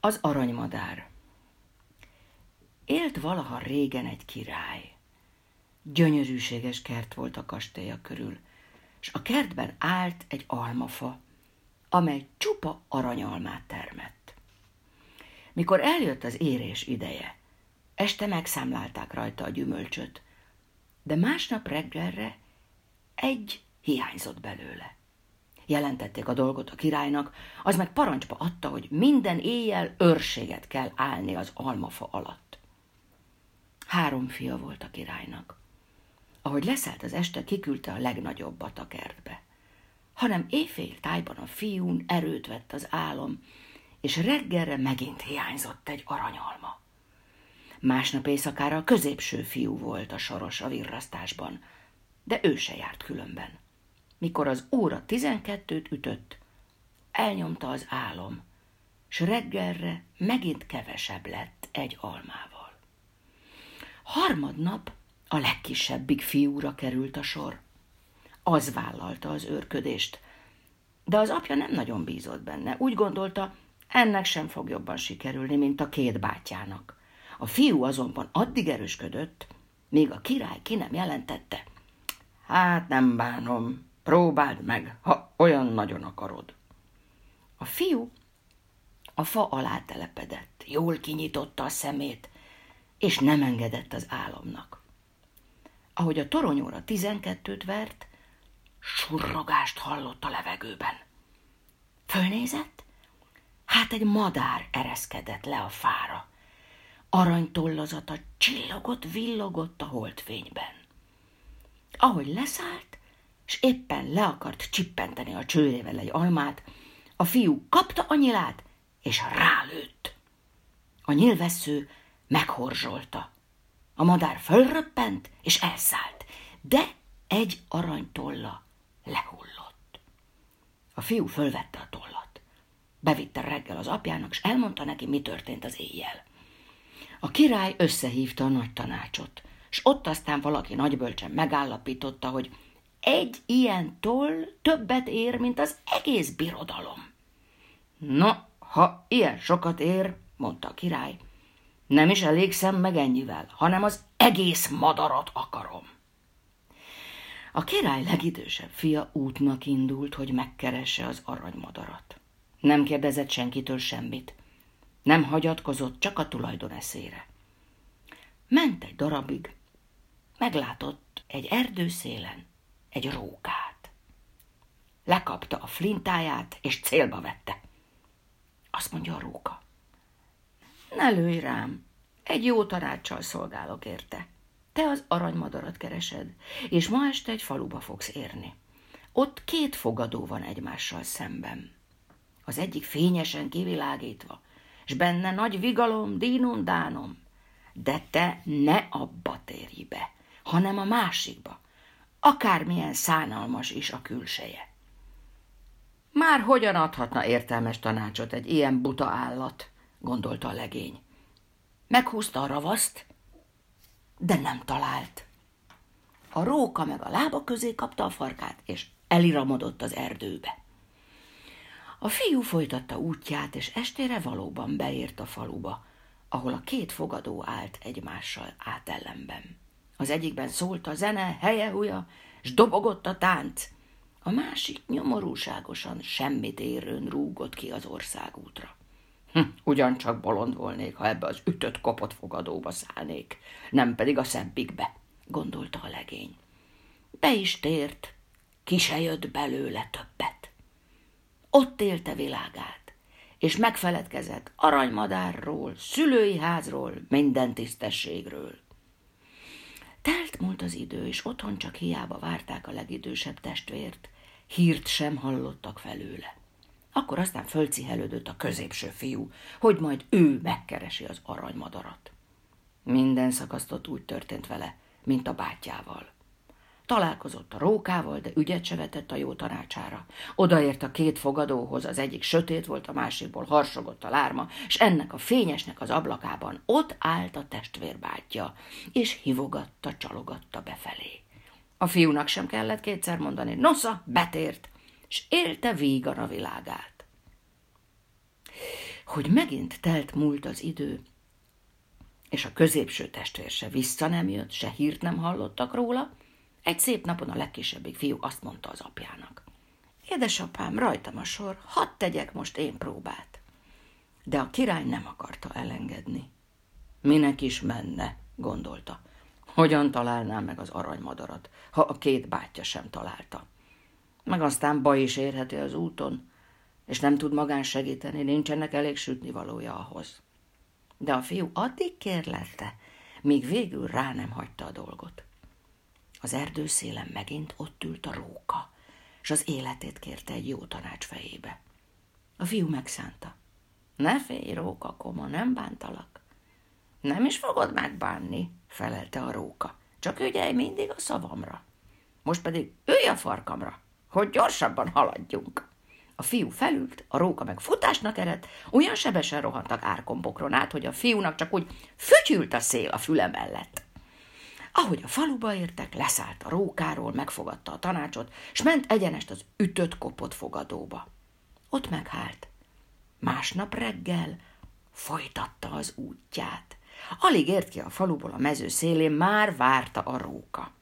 Az aranymadár Élt valaha régen egy király. Gyönyörűséges kert volt a kastélya körül, és a kertben állt egy almafa, amely csupa aranyalmát termett. Mikor eljött az érés ideje, este megszámlálták rajta a gyümölcsöt, de másnap reggelre egy hiányzott belőle. Jelentették a dolgot a királynak, az meg parancsba adta, hogy minden éjjel őrséget kell állni az almafa alatt. Három fia volt a királynak. Ahogy leszállt az este, kiküldte a legnagyobbat a kertbe. Hanem éjfél tájban a fiún erőt vett az álom, és reggelre megint hiányzott egy aranyalma. Másnap éjszakára a középső fiú volt a soros a virrasztásban, de ő se járt különben. Mikor az óra tizenkettőt ütött, elnyomta az álom, s reggelre megint kevesebb lett egy almával. Harmadnap a legkisebbik fiúra került a sor. Az vállalta az őrködést, de az apja nem nagyon bízott benne. Úgy gondolta, ennek sem fog jobban sikerülni, mint a két bátyjának. A fiú azonban addig erősködött, míg a király ki nem jelentette. Hát nem bánom, próbáld meg, ha olyan nagyon akarod. A fiú a fa alá telepedett, jól kinyitotta a szemét, és nem engedett az álomnak. Ahogy a toronyóra tizenkettőt vert, surrogást hallott a levegőben. Fölnézett? Hát egy madár ereszkedett le a fára. Aranytollazata csillogott, villogott a holdfényben. Ahogy leszállt, és éppen le akart csippenteni a csőrével egy almát, a fiú kapta a nyilát, és rálőtt. A nyilvessző meghorzsolta. A madár fölröppent, és elszállt, de egy aranytolla lehullott. A fiú fölvette a tollat. Bevitte reggel az apjának, és elmondta neki, mi történt az éjjel. A király összehívta a nagy tanácsot, és ott aztán valaki nagybölcsen megállapította, hogy egy ilyen toll többet ér, mint az egész birodalom. No, ha ilyen sokat ér, mondta a király, nem is elégszem meg ennyivel, hanem az egész madarat akarom. A király legidősebb fia útnak indult, hogy megkeresse az aranymadarat. Nem kérdezett senkitől semmit. Nem hagyatkozott csak a tulajdon eszére. Ment egy darabig, meglátott egy erdőszélen egy rókát. Lekapta a flintáját, és célba vette. Azt mondja a róka. Ne lőj rám, egy jó tanácssal szolgálok érte. Te az aranymadarat keresed, és ma este egy faluba fogsz érni. Ott két fogadó van egymással szemben. Az egyik fényesen kivilágítva, és benne nagy vigalom, dínum, dánom. De te ne abba térj be, hanem a másikba, akármilyen szánalmas is a külseje. Már hogyan adhatna értelmes tanácsot egy ilyen buta állat, gondolta a legény. Meghúzta a ravaszt, de nem talált. A róka meg a lába közé kapta a farkát, és eliramodott az erdőbe. A fiú folytatta útját, és estére valóban beért a faluba, ahol a két fogadó állt egymással átellenben. Az egyikben szólt a zene, helye-huja, s dobogott a tánc. A másik nyomorúságosan semmit érőn rúgott ki az országútra. Hm, ugyancsak bolond volnék, ha ebbe az ütött kopott fogadóba szállnék, nem pedig a szebbikbe, gondolta a legény. Be is tért, ki se jött belőle többet. Ott élte világát, és megfeledkezett aranymadárról, szülői házról, minden tisztességről. Telt múlt az idő, és otthon csak hiába várták a legidősebb testvért, hírt sem hallottak felőle. Akkor aztán fölcihelődött a középső fiú, hogy majd ő megkeresi az aranymadarat. Minden szakasztott úgy történt vele, mint a bátyjával. Találkozott a rókával, de ügyet se vetett a jó tanácsára. Odaért a két fogadóhoz, az egyik sötét volt, a másikból harsogott a lárma, és ennek a fényesnek az ablakában ott állt a testvérbátyja, és hivogatta, csalogatta befelé. A fiúnak sem kellett kétszer mondani, nosza, betért, és élte vígan a világát. Ahogy megint telt múlt az idő, és a középső testvér se vissza nem jött, se hírt nem hallottak róla, egy szép napon a legkisebbik fiú azt mondta az apjának. Édesapám, rajtam a sor, hadd tegyek most én próbát. De a király nem akarta elengedni. Minek is menne, gondolta. Hogyan találná meg az aranymadarat, ha a két bátyja sem találta? Meg aztán baj is érheti az úton, és nem tud magán segíteni, nincsenek elég sütni valója ahhoz. De a fiú addig kérlette, míg végül rá nem hagyta a dolgot. Az erdőszélen megint ott ült a róka, és az életét kérte egy jó tanács fejébe. A fiú megszánta. Ne félj, róka koma, nem bántalak. Nem is fogod megbánni, felelte a róka. Csak ügyelj mindig a szavamra. Most pedig ülj a farkamra, hogy gyorsabban haladjunk. A fiú felült, a róka meg futásnak eredt, olyan sebesen rohantak árkombokron át, hogy a fiúnak csak úgy fütyült a szél a füle mellett. Ahogy a faluba értek, leszállt a rókáról, megfogadta a tanácsot, s ment egyenest az ütött kopott fogadóba. Ott meghált. Másnap reggel folytatta az útját. Alig ért ki a faluból a mező szélén, már várta a róka.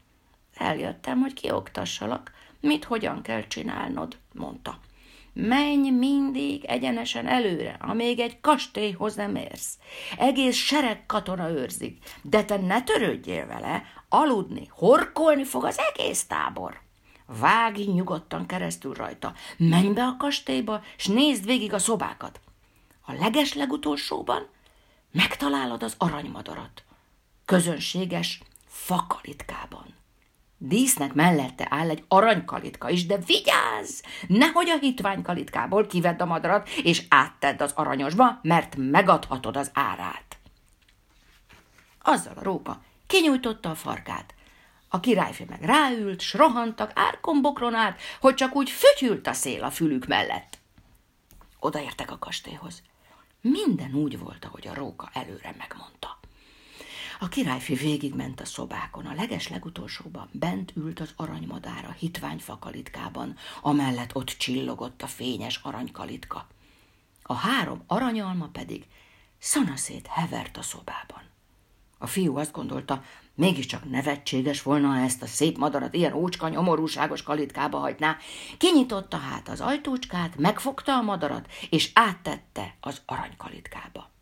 Eljöttem, hogy kioktassalak, mit hogyan kell csinálnod, mondta. Menj mindig egyenesen előre, amíg egy kastélyhoz nem érsz. Egész sereg katona őrzik, de te ne törődjél vele, aludni, horkolni fog az egész tábor. Vágj nyugodtan keresztül rajta, menj be a kastélyba, s nézd végig a szobákat. A leges legutolsóban megtalálod az aranymadarat. Közönséges fakalitkában. Dísznek mellette áll egy aranykalitka is, de vigyázz! Nehogy a hitványkalitkából kivedd a madarat, és áttedd az aranyosba, mert megadhatod az árát. Azzal a róka kinyújtotta a farkát. A királyfi meg ráült, s rohantak árkombokron át, hogy csak úgy fütyült a szél a fülük mellett. Odaértek a kastélyhoz. Minden úgy volt, ahogy a róka előre megmondta. A királyfi végigment a szobákon, a leges legutolsóban bent ült az aranymadára hitvány fakalitkában, amellett ott csillogott a fényes aranykalitka. A három aranyalma pedig szanaszét hevert a szobában. A fiú azt gondolta, mégiscsak nevetséges volna, ha ezt a szép madarat ilyen ócska, nyomorúságos kalitkába hagyná. Kinyitotta hát az ajtócskát, megfogta a madarat, és áttette az aranykalitkába.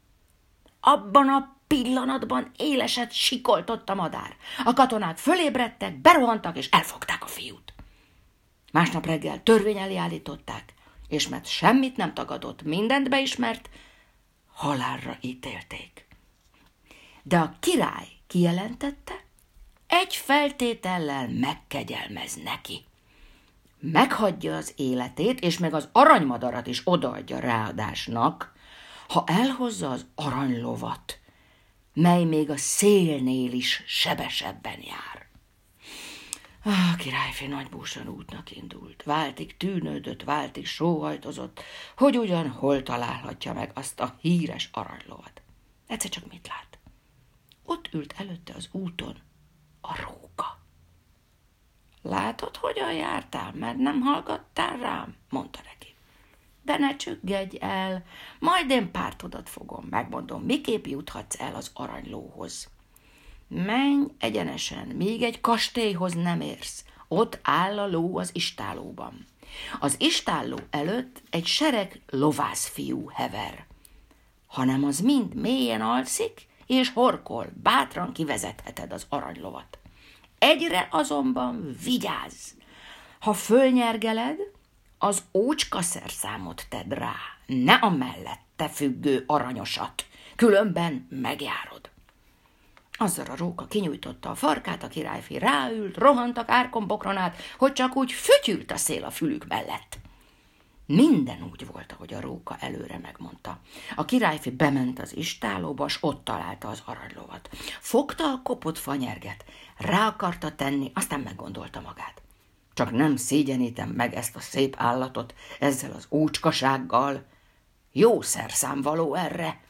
Abban a pillanatban éleset sikoltott a madár. A katonák fölébredtek, berohantak és elfogták a fiút. Másnap reggel törvény elé állították, és mert semmit nem tagadott, mindent beismert, halálra ítélték. De a király kijelentette, egy feltétellel megkegyelmez neki. Meghagyja az életét, és meg az aranymadarat is odaadja ráadásnak, ha elhozza az aranylovat, mely még a szélnél is sebesebben jár. Ah, királyfi nagybúsan útnak indult, váltig tűnődött, váltig sóhajtozott, hogy ugyan hol találhatja meg azt a híres aranylovat. Egyszer csak mit lát? Ott ült előtte az úton a róka. Látod, hogyan jártál, mert nem hallgattál rám, mondta neki de ne csüggedj el, majd én pártodat fogom, megmondom, miképp juthatsz el az aranylóhoz. Menj egyenesen, míg egy kastélyhoz nem érsz, ott áll a ló az istálóban. Az istálló előtt egy sereg lovászfiú hever. Hanem az mind mélyen alszik, és horkol, bátran kivezetheted az aranylovat. Egyre azonban vigyázz! Ha fölnyergeled, az ócska szerszámot tedd rá, ne a mellette függő aranyosat, különben megjárod. Azzal a róka kinyújtotta a farkát, a királyfi ráült, rohantak árkombokron át, hogy csak úgy fütyült a szél a fülük mellett. Minden úgy volt, ahogy a róka előre megmondta. A királyfi bement az istálóba, s ott találta az aranylovat. Fogta a kopott fanyerget, rá akarta tenni, aztán meggondolta magát. Csak nem szégyenítem meg ezt a szép állatot ezzel az ócskasággal. Jó szerszám való erre.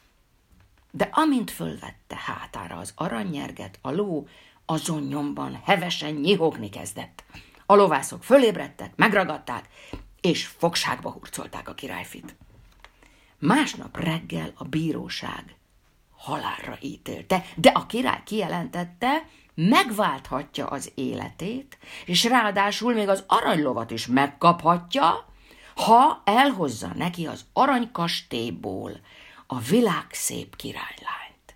De amint fölvette hátára az aranynyerget, a ló azon nyomban hevesen nyihogni kezdett. A lovászok fölébredtek, megragadták, és fogságba hurcolták a királyfit. Másnap reggel a bíróság halálra ítélte, de a király kijelentette, megválthatja az életét, és ráadásul még az aranylovat is megkaphatja, ha elhozza neki az aranykastélyból a világ szép királylányt.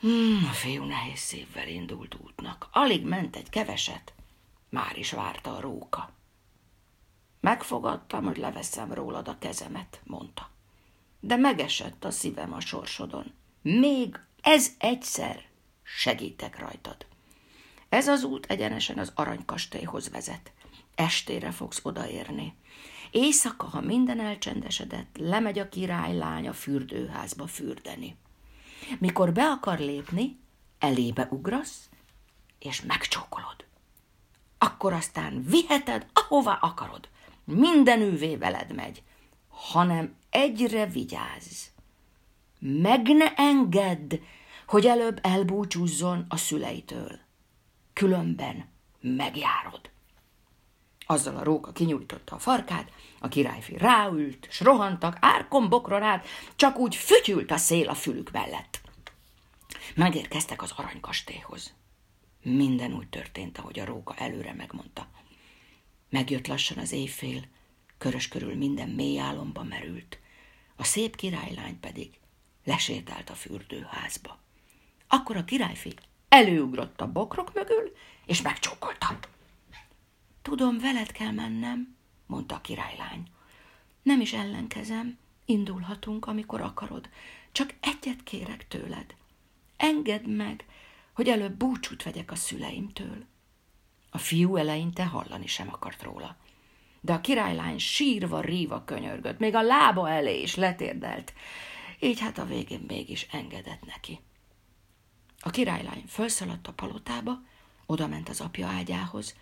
Hmm, a fiú nehéz szívvel indult útnak. Alig ment egy keveset, már is várta a róka. Megfogadtam, hogy leveszem rólad a kezemet, mondta. De megesett a szívem a sorsodon. Még ez egyszer segítek rajtad. Ez az út egyenesen az aranykastélyhoz vezet. Estére fogsz odaérni. Éjszaka, ha minden elcsendesedett, lemegy a királylány a fürdőházba fürdeni. Mikor be akar lépni, elébe ugrasz, és megcsókolod. Akkor aztán viheted, ahová akarod. Minden üvé veled megy, hanem egyre vigyázz. Meg ne engedd, előbb elbúcsúzzon a szüleitől. Különben megjárod. Azzal a róka kinyújtotta a farkát, a királyfi ráült, s rohantak árkon bokron át, csak úgy fütyült a szél a fülük mellett. Megérkeztek az aranykastélyhoz. Minden úgy történt, ahogy a róka előre megmondta. Megjött lassan az éjfél, körös körül minden mély álomba merült, a szép királylány pedig lesétált a fürdőházba. Akkor a királyfi előugrott a bokrok mögül, és megcsókolta. Tudom, veled kell mennem, mondta a királylány. Nem is ellenkezem, indulhatunk, amikor akarod. Csak egyet kérek tőled. Engedd meg, hogy előbb búcsút vegyek a szüleimtől. A fiú eleinte hallani sem akart róla. De a királylány sírva, ríva könyörgött, még a lába elé is letérdelt. Így hát a végén mégis engedett neki. A királylány felszaladt a palotába, odament az apja ágyához,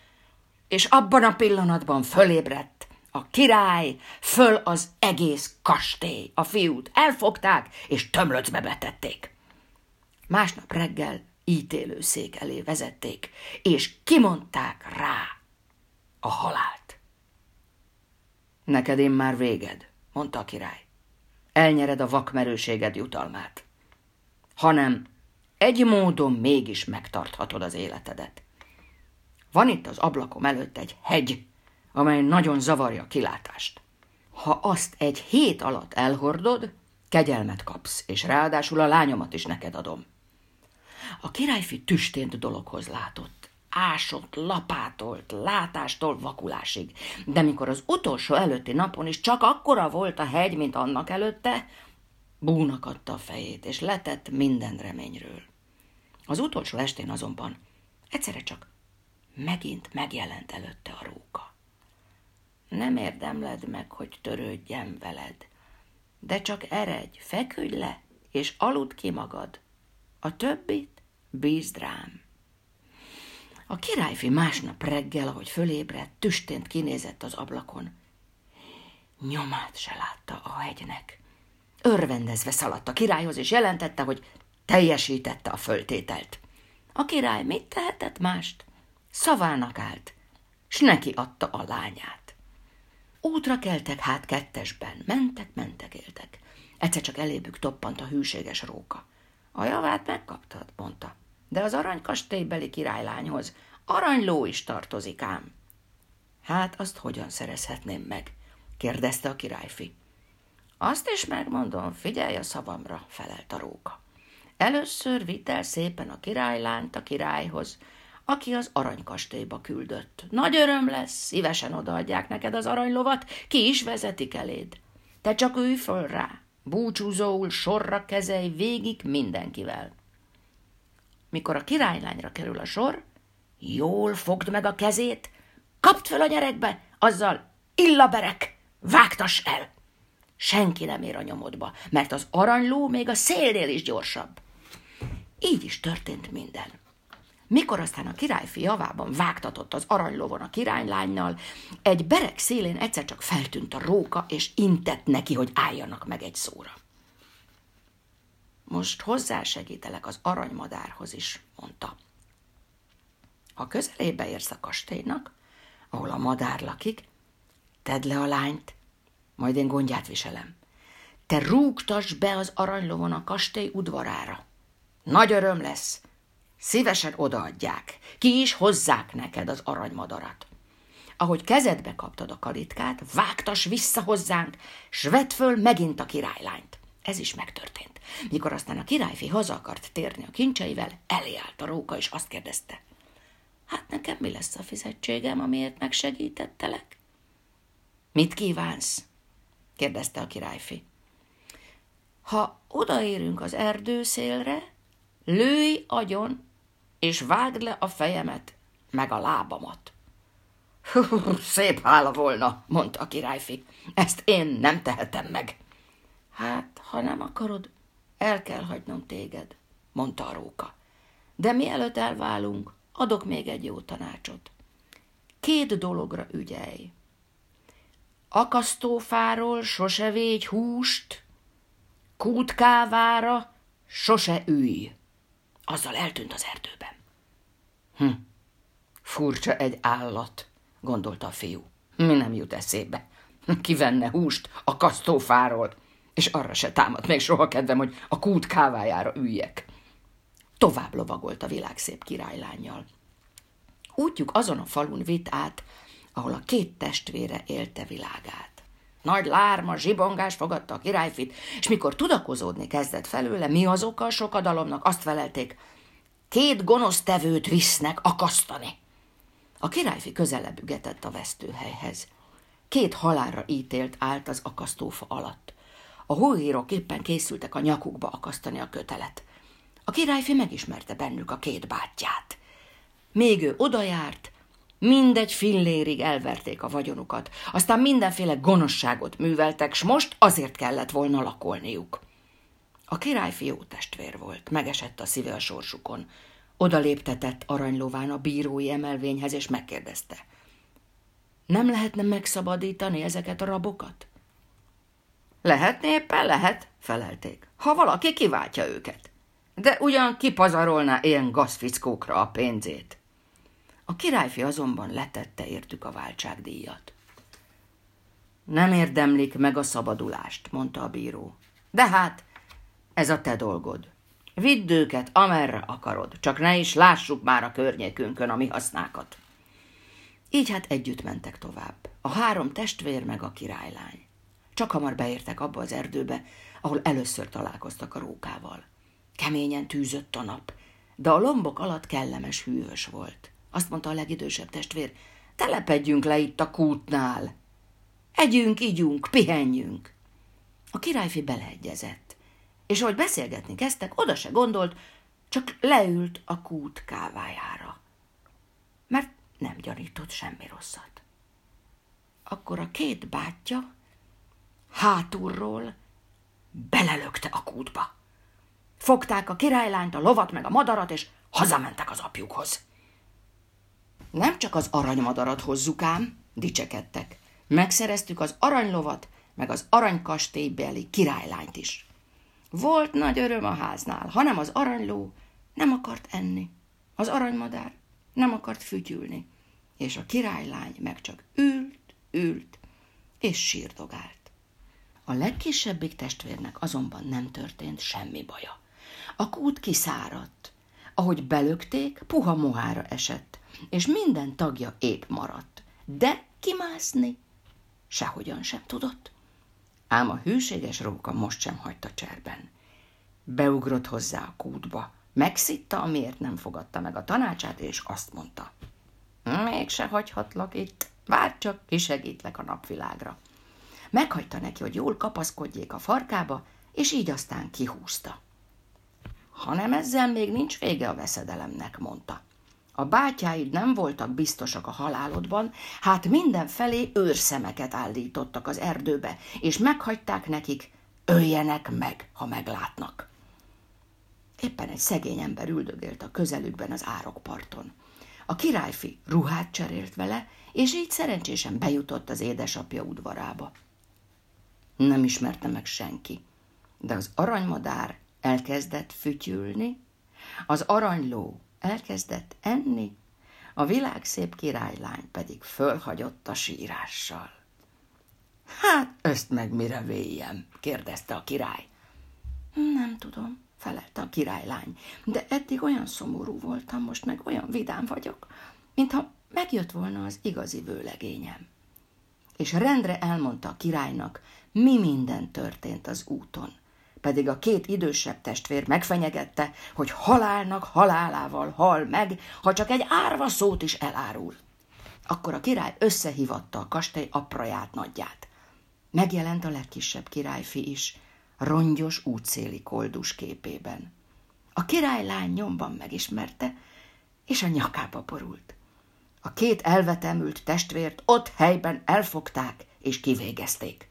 és abban a pillanatban fölébredt a király, föl az egész kastély. A fiút elfogták, és tömlöcbe betették. Másnap reggel ítélő szék elé vezették, és kimondták rá a halált. Neked én már véged, mondta a király. Elnyered a vakmerőséged jutalmát. Hanem egy módon mégis megtarthatod az életedet. Van itt az ablakom előtt egy hegy, amely nagyon zavarja a kilátást. Ha azt egy hét alatt elhordod, kegyelmet kapsz, és ráadásul a lányomat is neked adom. A királyfi tüstént dologhoz látott. Ásott, lapátolt, látástól vakulásig. De mikor az utolsó előtti napon is csak akkora volt a hegy, mint annak előtte, búnak adta a fejét, és letett minden reményről. Az utolsó estén azonban egyszerre csak megint megjelent előtte a róka. Nem érdemled meg, hogy törődjem veled, de csak eredj, feküdj le, és aludd ki magad. A többit bízd rám. A királyfi másnap reggel, ahogy fölébredt, tüstént kinézett az ablakon. Nyomát se látta a hegynek. Örvendezve szaladt a királyhoz, és jelentette, hogy teljesítette a föltételt. A király mit tehetett mást? Szavának állt, s neki adta a lányát. Útra keltek hát kettesben, mentek, mentek, éltek. Egyszer csak elébük toppant a hűséges róka. A javát megkaptad, mondta, de az aranykastélybeli királylányhoz aranyló is tartozik ám. Hát azt hogyan szerezhetném meg? kérdezte a királyfi. Azt is megmondom, figyelj a szavamra, felelt a róka. Először vitt el szépen a királylányt a királyhoz, aki az aranykastélyba küldött. Nagy öröm lesz, szívesen odaadják neked az aranylovat, ki is vezetik eléd. Te csak ülj föl rá, búcsúzóul sorra kezelj végig mindenkivel. Mikor a királylányra kerül a sor, jól fogd meg a kezét, kapd fel a gyerekbe, azzal illaberek, vágtass el. Senki nem ér a nyomodba, mert az aranyló még a szélnél is gyorsabb. Így is történt minden. Mikor aztán a királyfi javában vágtatott az aranylovon a királylánynal, egy berek szélén egyszer csak feltűnt a róka, és intett neki, hogy álljanak meg egy szóra. Most hozzásegítelek az aranymadárhoz is, mondta. Ha közelébe érsz a kastélynak, ahol a madár lakik, tedd le a lányt, majd én gondját viselem. te rúgtas be az aranylovon a kastély udvarára. Nagy öröm lesz. Szívesen odaadják. Ki is hozzák neked az aranymadarat. Ahogy kezedbe kaptad a kalitkát, vágtas vissza hozzánk, s vedd föl megint a királylányt. Ez is megtörtént. Mikor aztán a királyfi haza akart térni a kincseivel, elé a róka, és azt kérdezte. Hát nekem mi lesz a fizetségem, amiért megsegítettelek? Mit kívánsz? Kérdezte a királyfi. Ha odaérünk az erdőszélre, lőj agyon, és vágd le a fejemet, meg a lábamat. Szép hála volna, mondta a királyfi. Ezt én nem tehetem meg. Hát, ha nem akarod, el kell hagynom téged, mondta a róka. De mielőtt elválunk, adok még egy jó tanácsot. Két dologra ügyelj. Akasztófáról sose végy húst, kútkávára sose ülj. Azzal eltűnt az erdőben. Hm, furcsa egy állat, gondolta a fiú. Mi nem jut eszébe? Kivenne húst a kasztófáról, és arra se támad még soha kedvem, hogy a kút kávájára üljek. Tovább lovagolt a világszép királylányjal. Útjuk azon a falun vitt át, ahol a két testvére élte világát. Nagy lárma, zsibongás fogadta a királyfit, és mikor tudakozódni kezdett felőle, mi az oka a sokadalomnak, azt felelték, két gonosz tevőt visznek akasztani. A királyfi közelebb ügetett a vesztőhelyhez. Két halára ítélt állt az akasztófa alatt. A hóhírok éppen készültek a nyakukba akasztani a kötelet. A királyfi megismerte bennük a két bátyját. Még ő odajárt, mindegy fillérig elverték a vagyonukat, aztán mindenféle gonoszságot műveltek, s most azért kellett volna lakolniuk. A királyfi jó testvér volt, megesett a szíve a sorsukon. Oda léptetett aranylován a bírói emelvényhez, és megkérdezte. Nem lehetne megszabadítani ezeket a rabokat? Lehetné éppen lehet, felelték, ha valaki kiváltja őket. De ugyan kipazarolná ilyen gazfickókra a pénzét. A királyfi azonban letette értük a váltságdíjat. Nem érdemlik meg a szabadulást, mondta a bíró. De hát, ez a te dolgod. Vidd őket, amerre akarod, csak ne is lássuk már a környékünkön a mi hasznákat. Így hát együtt mentek tovább, a három testvér meg a királylány. Csak hamar beértek abba az erdőbe, ahol először találkoztak a rókával. Keményen tűzött a nap, de a lombok alatt kellemes hűvös volt. Azt mondta a legidősebb testvér, telepedjünk le itt a kútnál. Együnk, ígyunk, pihenjünk. A királyfi beleegyezett, és ahogy beszélgetni kezdtek, oda se gondolt, csak leült a kút kávájára. Mert nem gyanított semmi rosszat. Akkor a két bátyja hátulról belelökte a kútba. Fogták a királylányt, a lovat meg a madarat, és hazamentek az apjukhoz. Nem csak az aranymadarat hozzuk ám, dicsekedtek. Megszereztük az aranylovat, meg az aranykastélybeli királylányt is. Volt nagy öröm a háznál, hanem az aranyló nem akart enni. Az aranymadár nem akart fütyülni, és a királylány meg csak ült, ült, és sírdogált. A legkisebbik testvérnek azonban nem történt semmi baja. A kút kiszáradt. Ahogy belökték, puha mohára esett, és minden tagja épp maradt. De kimászni sehogyan sem tudott. Ám a hűséges róka most sem hagyta cserben. Beugrott hozzá a kútba, megszitta, amiért nem fogadta meg a tanácsát, és azt mondta. Mégse hagyhatlak itt, várj csak, kisegítlek a napvilágra. Meghagyta neki, hogy jól kapaszkodjék a farkába, és így aztán kihúzta. Hanem ezzel még nincs vége a veszedelemnek, mondta. A bátyáid nem voltak biztosak a halálodban, hát mindenfelé őrszemeket állítottak az erdőbe, és meghagyták nekik, öljenek meg, ha meglátnak. Éppen egy szegény ember üldögélt a közelükben az árokparton. A királyfi ruhát cserélt vele, és így szerencsésen bejutott az édesapja udvarába. Nem ismerte meg senki, de az aranymadár elkezdett fütyülni, az aranyló elkezdett enni, a világ szép királylány pedig fölhagyott a sírással. Hát, ezt meg mire véjem? kérdezte a király. Nem tudom, felelte a királylány, de eddig olyan szomorú voltam, most meg olyan vidám vagyok, mintha megjött volna az igazi vőlegényem. És rendre elmondta a királynak, mi minden történt az úton. Pedig a két idősebb testvér megfenyegette, hogy halálnak halálával hal meg, ha csak egy árva szót is elárul. Akkor a király összehívatta a kastély apraját nagyját. Megjelent a legkisebb királyfi is, rongyos útszéli koldus képében. A királylány nyomban megismerte, és a nyakába borult. A két elvetemült testvért ott helyben elfogták és kivégezték.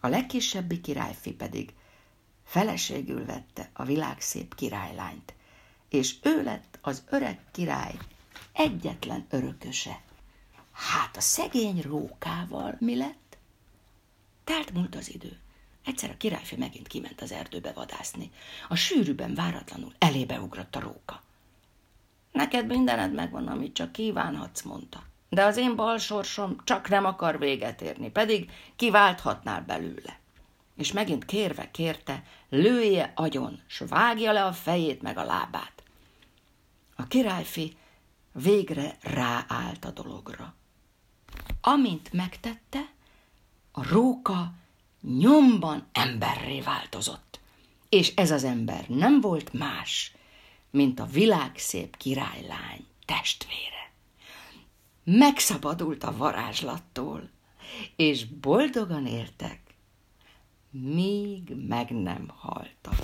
A legkisebbi királyfi pedig feleségül vette a világszép királylányt, és ő lett az öreg király egyetlen örököse. Hát a szegény rókával mi lett? Telt múlt az idő. Egyszer a királyfi megint kiment az erdőbe vadászni. A sűrűben váratlanul elébe ugrott a róka. Neked mindened megvan, amit csak kívánhatsz, mondta. De az én bal sorsom csak nem akar véget érni, pedig kiválthatnál belőle. És megint kérve kérte, lője agyon, s vágja le a fejét meg a lábát. A királyfi végre ráállt a dologra. Amint megtette, a róka nyomban emberré változott. És ez az ember nem volt más, mint a világszép királylány testvére. Megszabadult a varázslattól, és boldogan éltek, míg meg nem haltak.